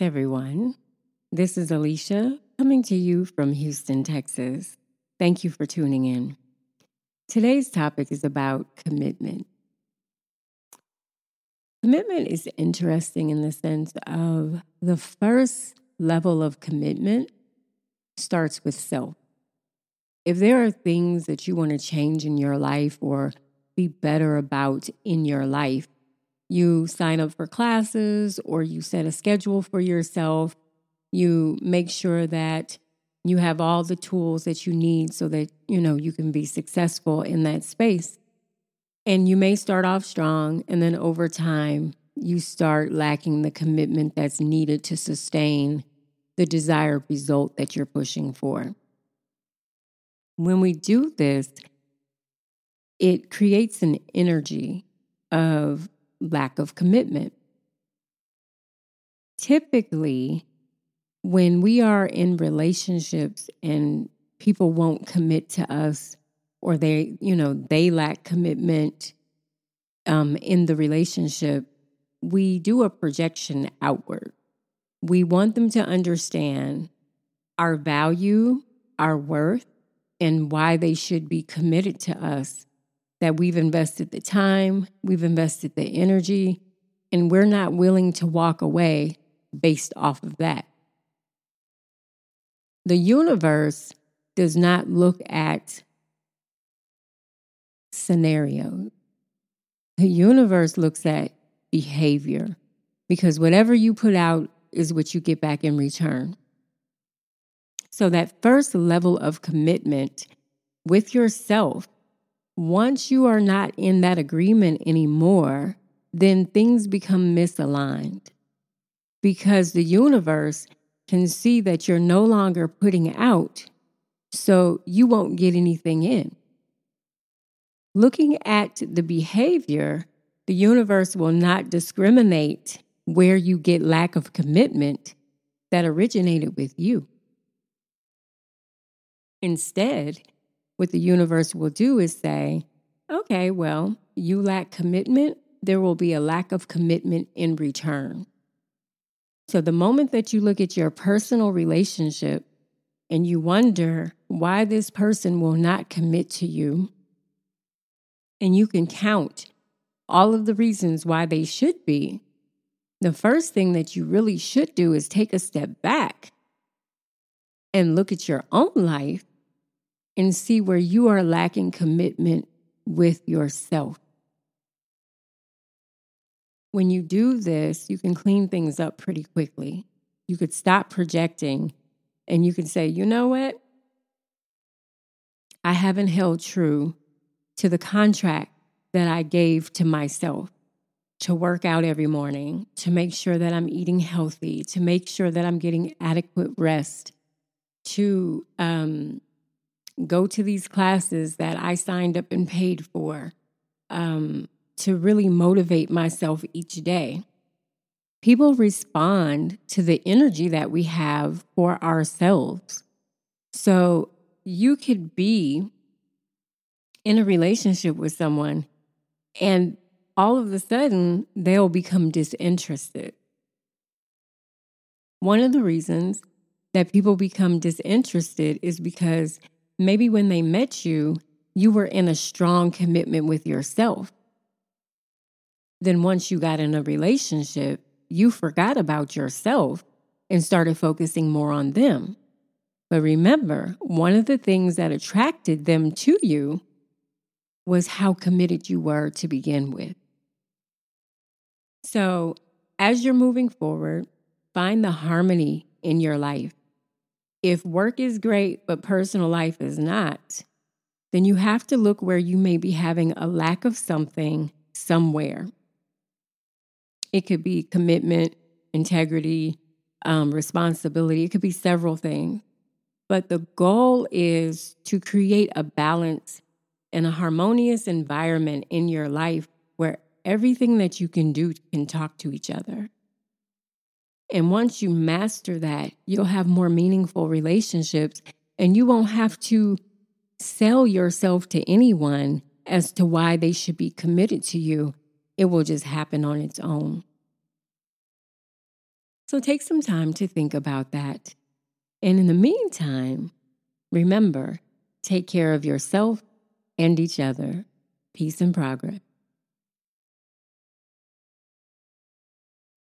Everyone. This is Alicia coming to you from Houston, Texas. Thank you for tuning in. Today's topic is about commitment. Commitment is interesting in the sense of the first level of commitment starts with self. If there are things that you want to change in your life or be better about in your life, you sign up for classes or you set a schedule for yourself. You make sure that you have all the tools that you need so that you know you can be successful in that space. And you may start off strong and then over time you start lacking the commitment that's needed to sustain the desired result that you're pushing for. When we do this, it creates an energy of lack of commitment. Typically, when we are in relationships and people won't commit to us or they, you know, they lack commitment um, in the relationship, we do a projection outward. We want them to understand our value, our worth, and why they should be committed to us that we've invested the time, we've invested the energy, and we're not willing to walk away based off of that. The universe does not look at scenarios. The universe looks at behavior because whatever you put out is what you get back in return. So, that first level of commitment with yourself once you are not in that agreement anymore, then things become misaligned because the universe can see that you're no longer putting out, so you won't get anything in. Looking at the behavior, the universe will not discriminate where you get lack of commitment that originated with you. Instead, what the universe will do is say, okay, well, you lack commitment, there will be a lack of commitment in return. So the moment that you look at your personal relationship and you wonder why this person will not commit to you, and you can count all of the reasons why they should be, the first thing that you really should do is take a step back and look at your own life and see where you are lacking commitment with yourself. When you do this, you can clean things up pretty quickly. You could stop projecting and you can say, you know what? I haven't held true to the contract that I gave to myself to work out every morning, to make sure that I'm eating healthy, to make sure that I'm getting adequate rest, to um, go to these classes that I signed up and paid for um, to really motivate myself each day. People respond to the energy that we have for ourselves. So you could be in a relationship with someone and all of a sudden they'll become disinterested. One of the reasons that people become disinterested is because maybe when they met you, you were in a strong commitment with yourself. Then once you got in a relationship, you forgot about yourself and started focusing more on them. But remember, one of the things that attracted them to you was how committed you were to begin with. So, as you're moving forward, find the harmony in your life if work is great, but personal life is not, then you have to look where you may be having a lack of something somewhere. It could be commitment, integrity, um, responsibility. It could be several things. But the goal is to create a balance and a harmonious environment in your life where everything that you can do can talk to each other. And once you master that, you'll have more meaningful relationships and you won't have to sell yourself to anyone as to why they should be committed to you. It will just happen on its own. So take some time to think about that. And in the meantime, remember take care of yourself and each other. Peace and progress.